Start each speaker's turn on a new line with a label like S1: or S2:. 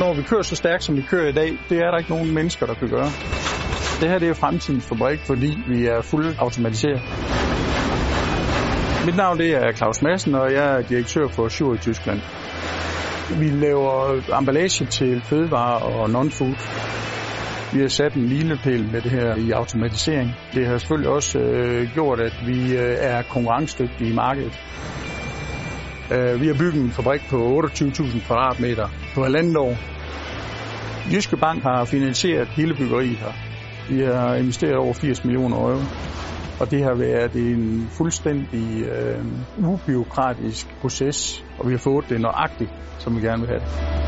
S1: Når vi kører så stærkt, som vi kører i dag, det er der ikke nogen mennesker, der kan gøre. Det her det er fremtidens fabrik, fordi vi er fuldt automatiseret. Mit navn det er Claus Madsen, og jeg er direktør for Sjur i Tyskland. Vi laver emballage til fødevarer og non-food. Vi har sat en milepæl med det her i automatisering. Det har selvfølgelig også øh, gjort, at vi øh, er konkurrencedygtige i markedet. Øh, vi har bygget en fabrik på 28.000 kvadratmeter på halvandet år. Jyske Bank har finansieret hele byggeriet her. Vi har investeret over 80 millioner euro. Og det har været en fuldstændig øh, ubiokratisk proces, og vi har fået det nøjagtigt, som vi gerne vil have det.